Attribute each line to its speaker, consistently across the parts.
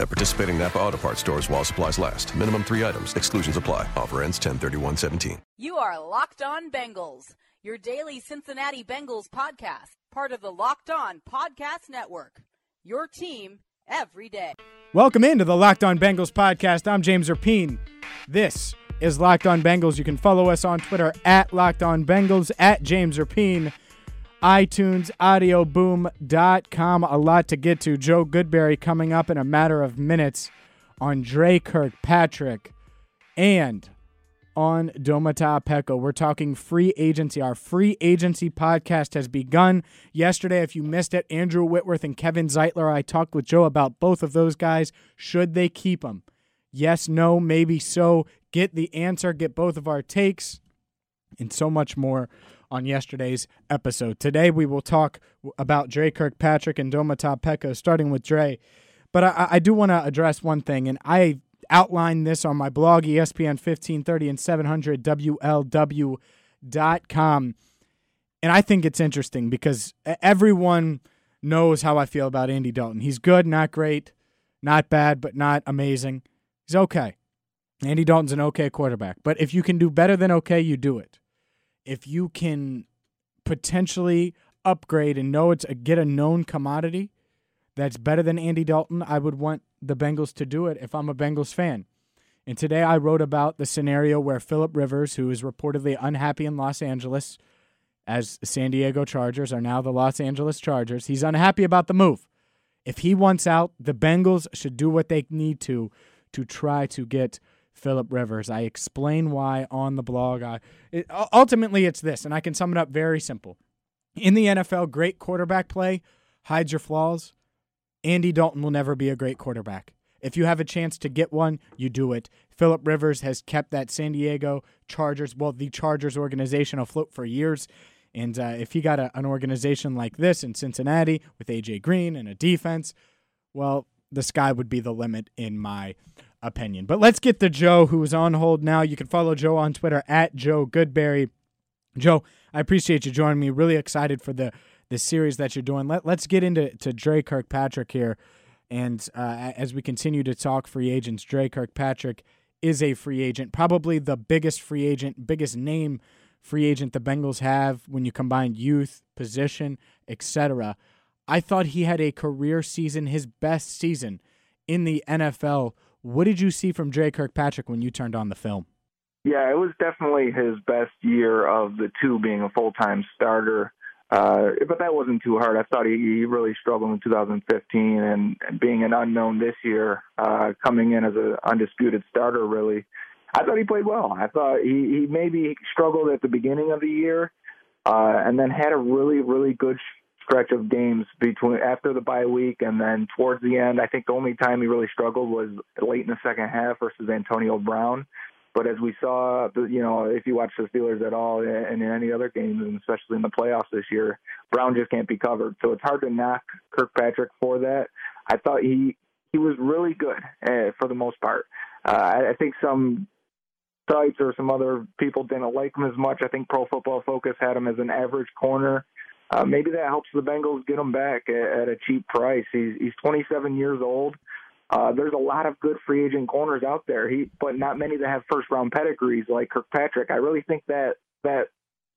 Speaker 1: At participating Napa Auto Parts stores while supplies last. Minimum three items. Exclusions apply. Offer ends 10-31-17.
Speaker 2: You are Locked On Bengals, your daily Cincinnati Bengals podcast, part of the Locked On Podcast Network. Your team every day.
Speaker 3: Welcome into the Locked On Bengals podcast. I'm James Rapien. This is Locked On Bengals. You can follow us on Twitter at Locked On Bengals, at James Rapien, iTunes, audioboom.com. A lot to get to. Joe Goodberry coming up in a matter of minutes on Dre Kirkpatrick and on Domata Peko. We're talking free agency. Our free agency podcast has begun yesterday. If you missed it, Andrew Whitworth and Kevin Zeitler, I talked with Joe about both of those guys. Should they keep them? Yes, no, maybe so. Get the answer, get both of our takes, and so much more on yesterday's episode. Today we will talk about Dre Kirkpatrick and Domata Peko, starting with Dre. But I, I do want to address one thing, and I outlined this on my blog, ESPN 1530 and 700 WLW.com. And I think it's interesting because everyone knows how I feel about Andy Dalton. He's good, not great, not bad, but not amazing. He's okay. Andy Dalton's an okay quarterback. But if you can do better than okay, you do it. If you can potentially upgrade and know it's a, get a known commodity that's better than Andy Dalton, I would want the Bengals to do it if I'm a Bengals fan. And today I wrote about the scenario where Philip Rivers, who is reportedly unhappy in Los Angeles, as San Diego Chargers are now the Los Angeles Chargers, he's unhappy about the move. If he wants out, the Bengals should do what they need to to try to get Philip Rivers. I explain why on the blog. I it, ultimately it's this, and I can sum it up very simple. In the NFL, great quarterback play hides your flaws. Andy Dalton will never be a great quarterback. If you have a chance to get one, you do it. Philip Rivers has kept that San Diego Chargers, well, the Chargers organization afloat for years. And uh, if you got a, an organization like this in Cincinnati with AJ Green and a defense, well, the sky would be the limit in my opinion. But let's get to Joe, who is on hold now. You can follow Joe on Twitter at Joe Goodberry. Joe, I appreciate you joining me. Really excited for the the series that you're doing. Let, let's get into to Dre Kirkpatrick here. And uh, as we continue to talk free agents, Dre Kirkpatrick is a free agent, probably the biggest free agent, biggest name free agent the Bengals have when you combine youth, position, etc. I thought he had a career season, his best season in the NFL. What did you see from Jay Kirkpatrick when you turned on the film?
Speaker 4: Yeah, it was definitely his best year of the two being a full time starter. Uh, but that wasn't too hard. I thought he, he really struggled in 2015, and, and being an unknown this year, uh, coming in as an undisputed starter, really, I thought he played well. I thought he, he maybe struggled at the beginning of the year, uh, and then had a really, really good stretch of games between after the bye week and then towards the end. I think the only time he really struggled was late in the second half versus Antonio Brown. But as we saw, you know, if you watch the Steelers at all and in any other games, and especially in the playoffs this year, Brown just can't be covered. So it's hard to knock Kirkpatrick for that. I thought he he was really good uh, for the most part. Uh, I, I think some sites or some other people didn't like him as much. I think Pro Football Focus had him as an average corner. Uh, maybe that helps the Bengals get him back at, at a cheap price. He's he's 27 years old. Uh, there's a lot of good free agent corners out there, he, but not many that have first round pedigrees like Kirkpatrick. I really think that that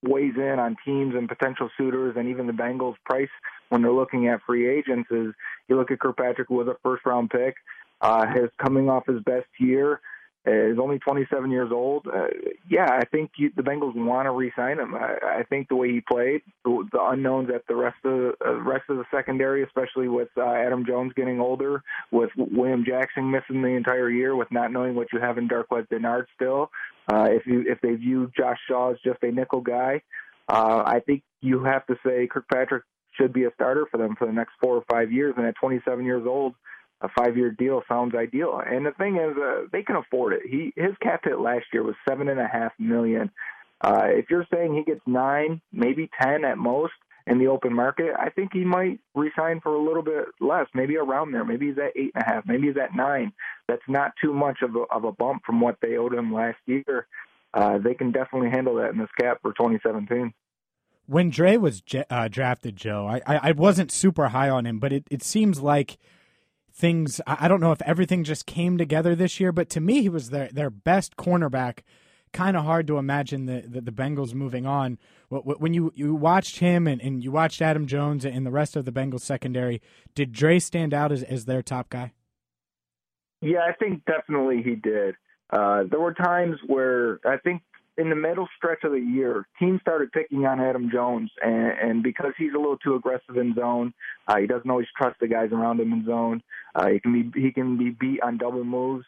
Speaker 4: weighs in on teams and potential suitors and even the Bengals price when they're looking at free agents is you look at Kirkpatrick was a first round pick, uh, his coming off his best year is only 27 years old. Uh, yeah, I think you, the Bengals want to re-sign him. I, I think the way he played, the, the unknowns at the rest of the uh, rest of the secondary, especially with uh, Adam Jones getting older, with William Jackson missing the entire year, with not knowing what you have in Darqueze Dennard still. Uh, if you if they view Josh Shaw as just a nickel guy, uh, I think you have to say Kirkpatrick should be a starter for them for the next four or five years. And at 27 years old, a five-year deal sounds ideal. And the thing is, uh, they can afford it. He his cap hit last year was seven and a half million. Uh, if you're saying he gets nine, maybe ten at most in the open market, I think he might resign for a little bit less, maybe around there. Maybe he's at eight and a half. Maybe he's at nine. That's not too much of a, of a bump from what they owed him last year. Uh, they can definitely handle that in this cap for 2017
Speaker 3: when Dre was uh, drafted, Joe, I, I, I wasn't super high on him, but it, it seems like things. I don't know if everything just came together this year, but to me, he was their their best cornerback. Kind of hard to imagine the, the, the Bengals moving on. When you, you watched him and, and you watched Adam Jones and the rest of the Bengals secondary, did Dre stand out as, as their top guy?
Speaker 4: Yeah, I think definitely he did. Uh, there were times where I think in the middle stretch of the year, teams started picking on Adam Jones, and, and because he's a little too aggressive in zone, uh, he doesn't always trust the guys around him in zone. Uh, he can be he can be beat on double moves.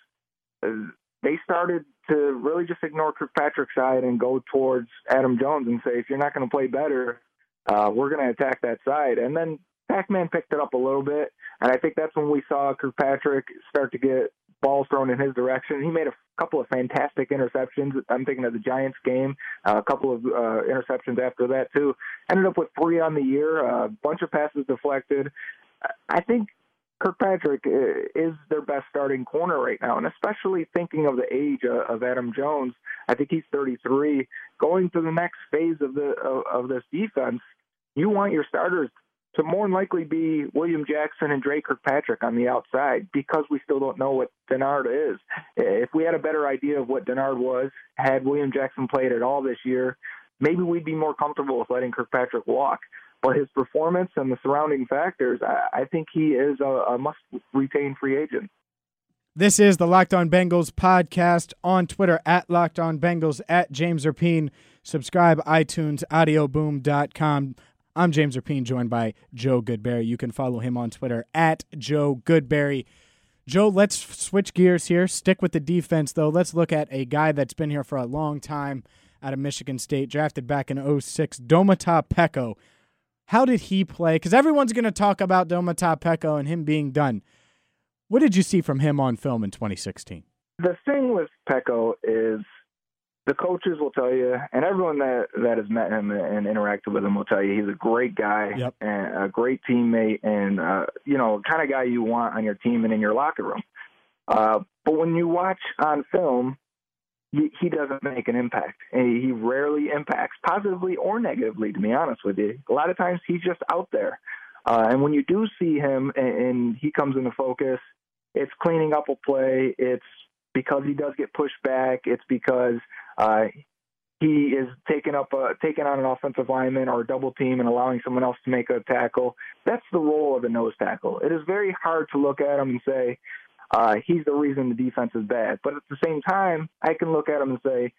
Speaker 4: Uh, they started to really just ignore Kirkpatrick's side and go towards Adam Jones and say, if you're not going to play better, uh, we're going to attack that side. And then Pac-Man picked it up a little bit, and I think that's when we saw Kirkpatrick start to get balls thrown in his direction. He made a couple of fantastic interceptions. I'm thinking of the Giants game, uh, a couple of uh, interceptions after that too. Ended up with three on the year, a bunch of passes deflected. I think Kirkpatrick uh, is their best starting corner right now, and especially thinking of the age of Adam Jones. I think he's 33. Going to the next phase of the of, of this defense, you want your starters to more than likely be William Jackson and Dre Kirkpatrick on the outside because we still don't know what Dennard is. If we had a better idea of what Dennard was, had William Jackson played at all this year, maybe we'd be more comfortable with letting Kirkpatrick walk. But his performance and the surrounding factors, I, think he is a, a must retain free agent.
Speaker 3: This is the Locked On Bengals podcast on Twitter at Locked On Bengals at James Rapien. Subscribe iTunes, audioboom.com. I'm James Rapien, joined by Joe Goodberry. You can follow him on Twitter at Joe Goodberry. Joe, let's switch gears here. Stick with the defense, though. Let's look at a guy that's been here for a long time out of Michigan State, drafted back in 06, Domata Peko. How did he play? Because everyone's going to talk about Domata Peko and him being done. What did you see from him on film in 2016?
Speaker 4: The thing with Peko is the coaches will tell you, and everyone that that has met him and interacted with him will tell you he's a great guy
Speaker 3: yep.
Speaker 4: and a great teammate, and uh, you know, kind of guy you want on your team and in your locker room. Uh, but when you watch on film, he, he doesn't make an impact. And he rarely impacts positively or negatively. To be honest with you, a lot of times he's just out there. Uh, and when you do see him and, and he comes into focus, it's cleaning up a play. It's because he does get pushed back. It's because uh, he is taking up a, taking on an offensive lineman or a double team and allowing someone else to make a tackle. That's the role of a nose tackle. It is very hard to look at him and say uh, he's the reason the defense is bad. But at the same time, I can look at him and say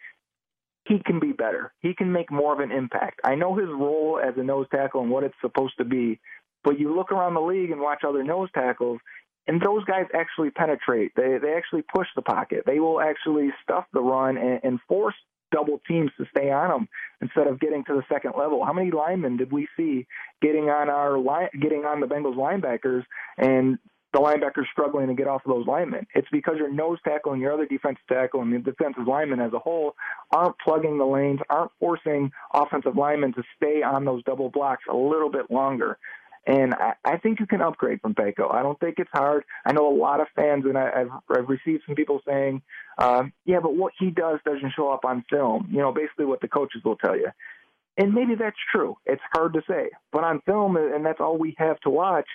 Speaker 4: he can be better. He can make more of an impact. I know his role as a nose tackle and what it's supposed to be, but you look around the league and watch other nose tackles, and those guys actually penetrate. They they actually push the pocket. They will actually stuff the run and, and force double teams to stay on them instead of getting to the second level. How many linemen did we see getting on our line, getting on the Bengals linebackers and the linebackers struggling to get off of those linemen? It's because your nose tackle and your other defensive tackle and the defensive linemen as a whole aren't plugging the lanes, aren't forcing offensive linemen to stay on those double blocks a little bit longer. And I, I think you can upgrade from Peko. I don't think it's hard. I know a lot of fans, and I, I've, I've received some people saying, um, yeah, but what he does doesn't show up on film. You know, basically what the coaches will tell you. And maybe that's true. It's hard to say. But on film, and that's all we have to watch,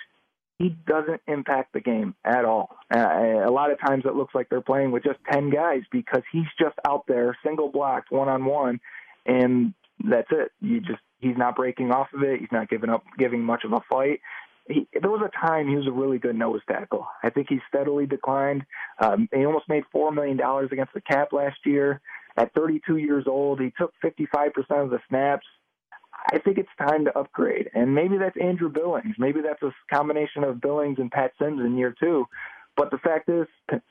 Speaker 4: he doesn't impact the game at all. Uh, a lot of times it looks like they're playing with just 10 guys because he's just out there, single blocked, one on one, and that's it. You just he's not breaking off of it. He's not giving up, giving much of a fight. He, there was a time he was a really good nose tackle. I think he steadily declined. Um, he almost made four million dollars against the cap last year. At 32 years old, he took 55% of the snaps. I think it's time to upgrade, and maybe that's Andrew Billings. Maybe that's a combination of Billings and Pat Sims in year two. But the fact is,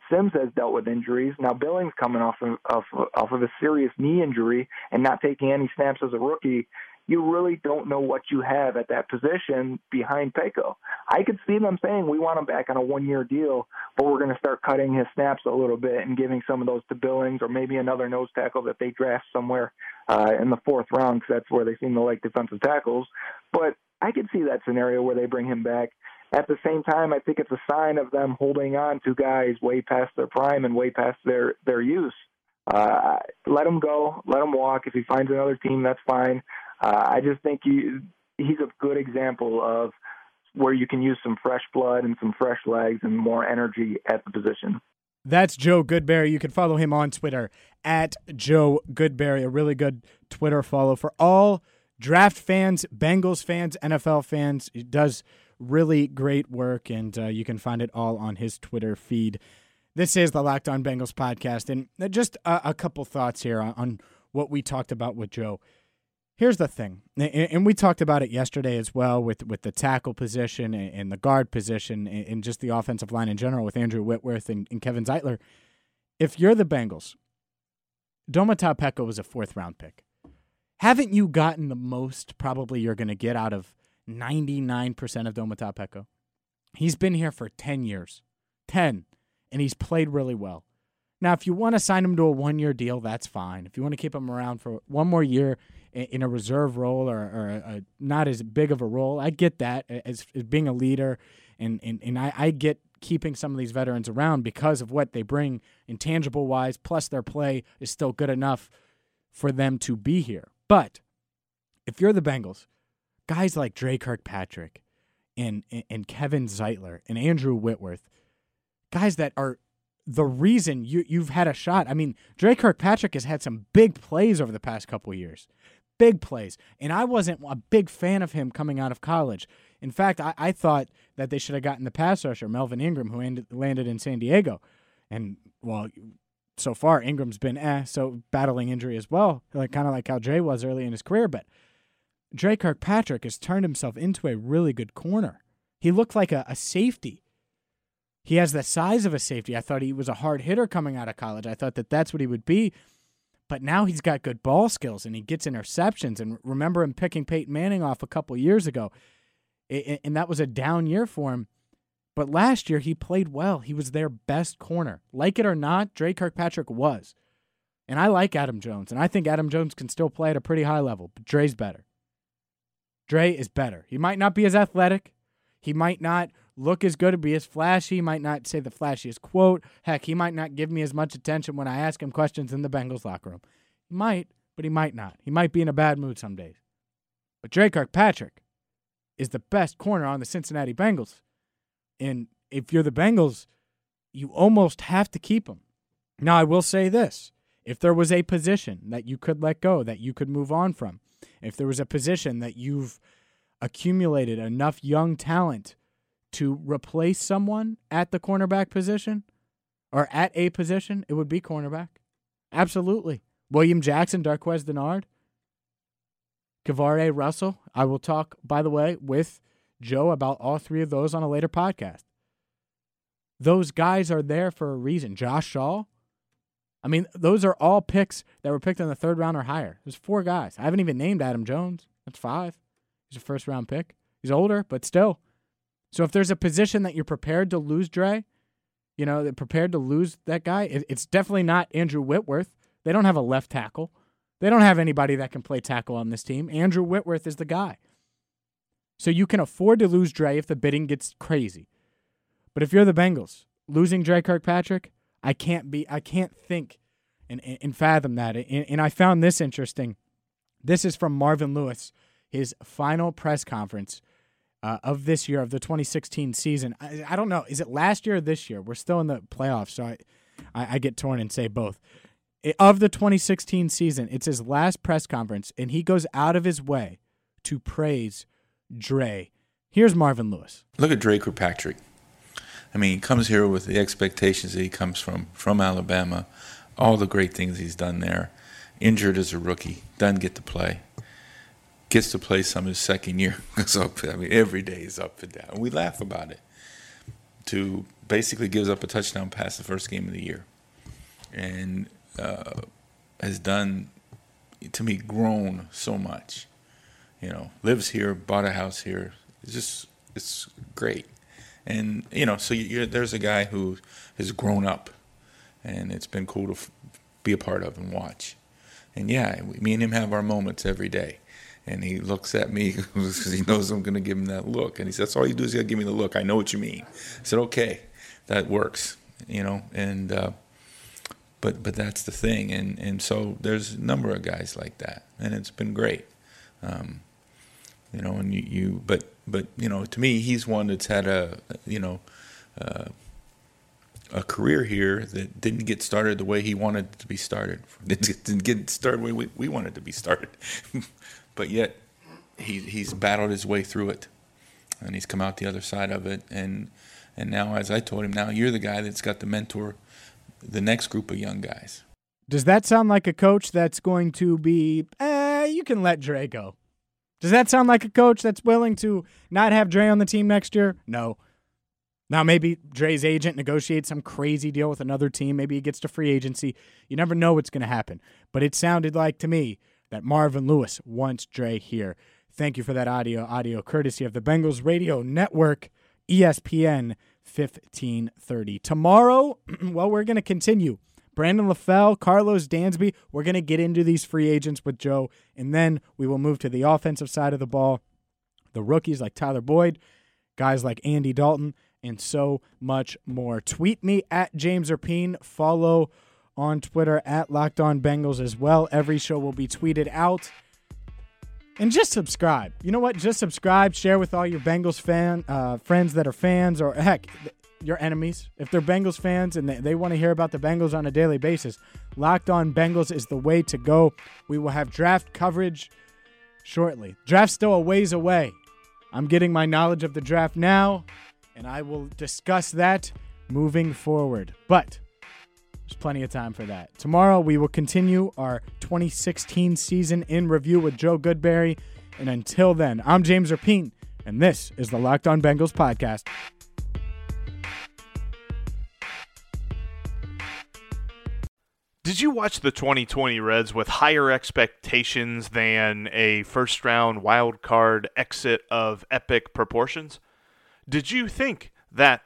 Speaker 4: Sims has dealt with injuries. Now Billings coming off of off, off of a serious knee injury and not taking any snaps as a rookie you really don't know what you have at that position behind Peko. I could see them saying we want him back on a one year deal, but we're going to start cutting his snaps a little bit and giving some of those to Billings or maybe another nose tackle that they draft somewhere uh, in the fourth round because that's where they seem to like defensive tackles. But I could see that scenario where they bring him back. At the same time, I think it's a sign of them holding on to guys way past their prime and way past their their use. Uh, let him go, let him walk. If he finds another team, that's fine uh, I just think he, he's a good example of where you can use some fresh blood and some fresh legs and more energy at the position.
Speaker 3: That's Joe Goodberry. You can follow him on Twitter at Joe Goodberry, a really good Twitter follow for all draft fans, Bengals fans, NFL fans. He does really great work, and uh, you can find it all on his Twitter feed. This is the Locked On Bengals podcast, and just a, a couple thoughts here on, on what we talked about with Joe. Here's the thing, and we talked about it yesterday as well with, with the tackle position and the guard position and just the offensive line in general with Andrew Whitworth and, and Kevin Zeitler. If you're the Bengals, Domata Peko was a fourth round pick. Haven't you gotten the most probably you're going to get out of 99% of Domata Peko? He's been here for 10 years. 10. And he's played really well. Now, if you want to sign him to a one year deal, that's fine. If you want to keep him around for one more year in a reserve role or, or a, not as big of a role. I get that as, as being a leader, and, and, and I, I get keeping some of these veterans around because of what they bring intangible wise, plus their play is still good enough for them to be here. But if you're the Bengals, guys like Dre Kirkpatrick and, and, Kevin Zeitler and Andrew Whitworth, guys that are the reason you you've had a shot. I mean, Dre Kirkpatrick has had some big plays over the past couple years big plays. And I wasn't a big fan of him coming out of college. In fact, I, I thought that they should have gotten the pass rusher, Melvin Ingram, who ended, landed in San Diego. And, well, so far, Ingram's been eh, so battling injury as well, like kind of like how Dre was early in his career. But Dre Kirkpatrick has turned himself into a really good corner. He looked like a, a safety. He has the size of a safety. I thought he was a hard hitter coming out of college. I thought that that's what he would be. But now he's got good ball skills and he gets interceptions. And remember him picking Peyton Manning off a couple years ago, and that was a down year for him. But last year he played well. He was their best corner. Like it or not, Dre Kirkpatrick was. And I like Adam Jones, and I think Adam Jones can still play at a pretty high level, but Dre's better. Dre is better. He might not be as athletic. He might not look as good or be as flashy. Might not say the flashiest quote. Heck, he might not give me as much attention when I ask him questions in the Bengals locker room. He might, but he might not. He might be in a bad mood some days. But Dre Kirkpatrick is the best corner on the Cincinnati Bengals. And if you're the Bengals, you almost have to keep him. Now, I will say this if there was a position that you could let go, that you could move on from, if there was a position that you've accumulated enough young talent to replace someone at the cornerback position or at a position, it would be cornerback. Absolutely. William Jackson, Darqueze Dennard, KeiVarae Russell. I will talk, by the way, with Joe about all three of those on a later podcast. Those guys are there for a reason. Josh Shaw. I mean, those are all picks that were picked in the third round or higher. There's four guys. I haven't even named Adam Jones. That's five. He's a first round pick. He's older, but still. So if there's a position that you're prepared to lose Dre, you know, prepared to lose that guy, it's definitely not Andrew Whitworth. They don't have a left tackle. They don't have anybody that can play tackle on this team. Andrew Whitworth is the guy. So you can afford to lose Dre if the bidding gets crazy. But if you're the Bengals, losing Dre Kirkpatrick, I can't be I can't think and, and fathom that. And, and I found this interesting. This is from Marvin Lewis, his final press conference uh, of this year of the 2016 season. I, I, don't know. Is it last year or this year? We're still in the playoffs, so I, I, I get torn and say both. It, of the 2016 season, it's his last press conference, and he goes out of his way to praise Dre. Here's Marvin Lewis.
Speaker 5: Look at Dre Kirkpatrick. I mean, he comes here with the expectations that he comes from from Alabama, all the great things he's done there. Injured as a rookie, doesn't get to play. Gets to play some his second year. so I mean, every day is up and down. We laugh about it. To basically gives up a touchdown pass the first game of the year, and uh, has done to me grown so much. You know, lives here, bought a house here. It's just it's great and you know, so there's a guy who has grown up, and it's been cool to f- be a part of and watch. And yeah, me and him have our moments every day. And he looks at me because he knows I'm going to give him that look. And he says, "That's all you do is you give me the look. I know what you mean." I said, "Okay, that works." You know, and uh, but but that's the thing. And and so there's a number of guys like that, and it's been great. Um, you know, and you, you but but you know, to me, he's one that's had a you know uh, a career here that didn't get started the way he wanted to be started. Didn't get started the way we, we wanted to be started, but yet he he's battled his way through it, and he's come out the other side of it. And and now, as I told him, now you're the guy that's got to mentor the next group of young guys.
Speaker 3: Does that sound like a coach that's going to be? Eh, you can let Dre go. Does that sound like a coach that's willing to not have Dre on the team next year? No. Now, maybe Dre's agent negotiates some crazy deal with another team. Maybe he gets to free agency. You never know what's going to happen. But it sounded like to me that Marvin Lewis wants Dre here. Thank you for that audio. Audio courtesy of the Bengals Radio Network, ESPN 1530. Tomorrow, well, we're going to continue Brandon LaFell, Karlos Dansby. We're going to get into these free agents with Joe, and then we will move to the offensive side of the ball. The rookies like Tyler Boyd, guys like Andy Dalton, and so much more. Tweet me at James Rapien. Follow on Twitter at Locked On Bengals as well. Every show will be tweeted out. And just subscribe. You know what? Just subscribe. Share with all your Bengals fan uh, friends that are fans, or heck, your enemies. If they're Bengals fans and they, they want to hear about the Bengals on a daily basis, Locked On Bengals is the way to go. We will have draft coverage shortly. Draft's still a ways away. I'm getting my knowledge of the draft now, and I will discuss that moving forward. But there's plenty of time for that. Tomorrow, we will continue our 2016 season in review with Joe Goodberry. And until then, I'm James Rapien, and this is the Locked On Bengals podcast.
Speaker 6: Did you watch the 2020 Reds with higher expectations than a first round wild card exit of epic proportions? Did you think that